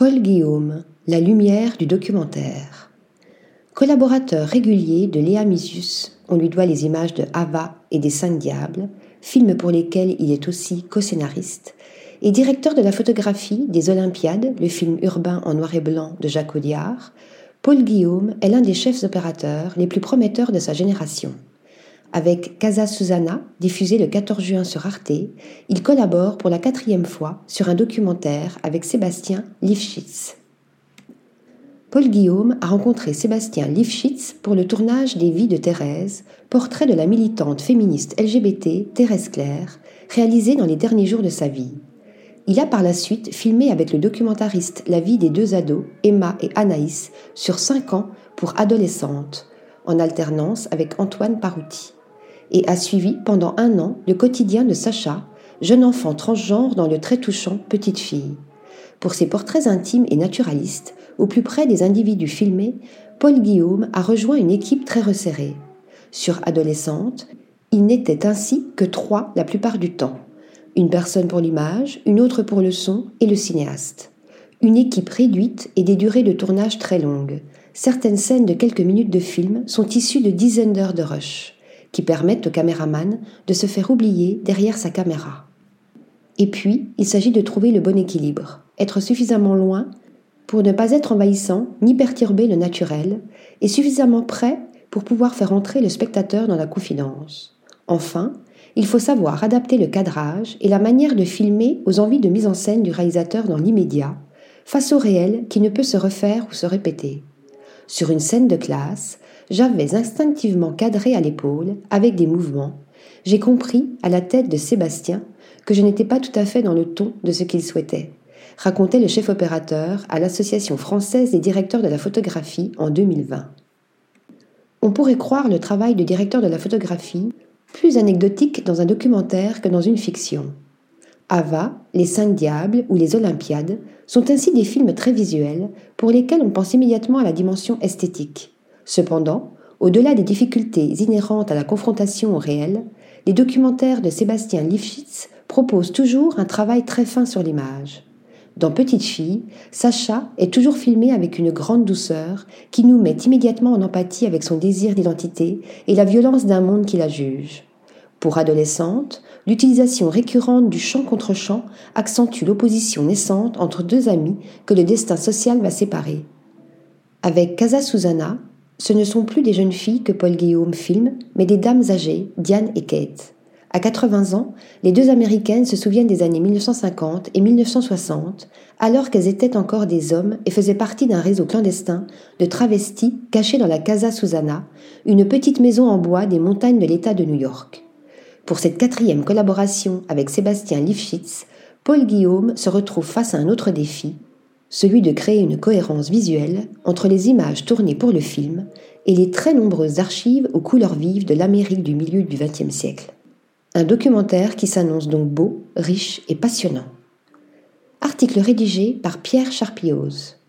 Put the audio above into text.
Paul Guillaume, La lumière du documentaire. Collaborateur régulier de Léa Misius, on lui doit les images de Ava et des Cinq Diables, films pour lesquels il est aussi co-scénariste, et directeur de la photographie des Olympiades, le film urbain en noir et blanc de Jacques Audiard, Paul Guillaume est l'un des chefs opérateurs les plus prometteurs de sa génération. Avec Casa Susana, diffusé le 14 juin sur Arte, il collabore pour la quatrième fois sur un documentaire avec Sébastien Lifshitz. Paul Guillaume a rencontré Sébastien Lifshitz pour le tournage des Vies de Thérèse, portrait de la militante féministe LGBT Thérèse Claire, réalisé dans les derniers jours de sa vie. Il a par la suite filmé avec le documentariste la vie des deux ados, Emma et Anaïs, sur cinq ans pour adolescentes, en alternance avec Antoine Parouti et a suivi pendant un an le quotidien de Sacha, jeune enfant transgenre dans le très touchant Petite fille. Pour ses portraits intimes et naturalistes, au plus près des individus filmés, Paul Guillaume a rejoint une équipe très resserrée. Sur Adolescente, il n'était ainsi que trois la plupart du temps. Une personne pour l'image, une autre pour le son et le cinéaste. Une équipe réduite et des durées de tournage très longues. Certaines scènes de quelques minutes de film sont issues de dizaines d'heures de rush qui permettent au caméraman de se faire oublier derrière sa caméra. Et puis, il s'agit de trouver le bon équilibre, être suffisamment loin pour ne pas être envahissant ni perturber le naturel, et suffisamment près pour pouvoir faire entrer le spectateur dans la confidence. Enfin, il faut savoir adapter le cadrage et la manière de filmer aux envies de mise en scène du réalisateur dans l'immédiat, face au réel qui ne peut se refaire ou se répéter. Sur une scène de classe, j'avais instinctivement cadré à l'épaule, avec des mouvements. J'ai compris, à la tête de Sébastien, que je n'étais pas tout à fait dans le ton de ce qu'il souhaitait, racontait le chef opérateur à l'Association française des directeurs de la photographie en 2020. On pourrait croire le travail de directeur de la photographie plus anecdotique dans un documentaire que dans une fiction. Ava, Les Cinq Diables ou Les Olympiades sont ainsi des films très visuels pour lesquels on pense immédiatement à la dimension esthétique. Cependant, au-delà des difficultés inhérentes à la confrontation au réel, les documentaires de Sébastien Lifshitz proposent toujours un travail très fin sur l'image. Dans Petite fille, Sacha est toujours filmée avec une grande douceur qui nous met immédiatement en empathie avec son désir d'identité et la violence d'un monde qui la juge. Pour adolescente, l'utilisation récurrente du chant contre chant accentue l'opposition naissante entre deux amis que le destin social va séparer. Avec Casa Susana, ce ne sont plus des jeunes filles que Paul Guillaume filme, mais des dames âgées, Diane et Kate. À 80 ans, les deux Américaines se souviennent des années 1950 et 1960, alors qu'elles étaient encore des hommes et faisaient partie d'un réseau clandestin de travestis cachés dans la Casa Susana, une petite maison en bois des montagnes de l'État de New York. Pour cette quatrième collaboration avec Sébastien Lifshitz, Paul Guillaume se retrouve face à un autre défi, celui de créer une cohérence visuelle entre les images tournées pour le film et les très nombreuses archives aux couleurs vives de l'Amérique du milieu du XXe siècle. Un documentaire qui s'annonce donc beau, riche et passionnant. Article rédigé par Pierre Charpioz.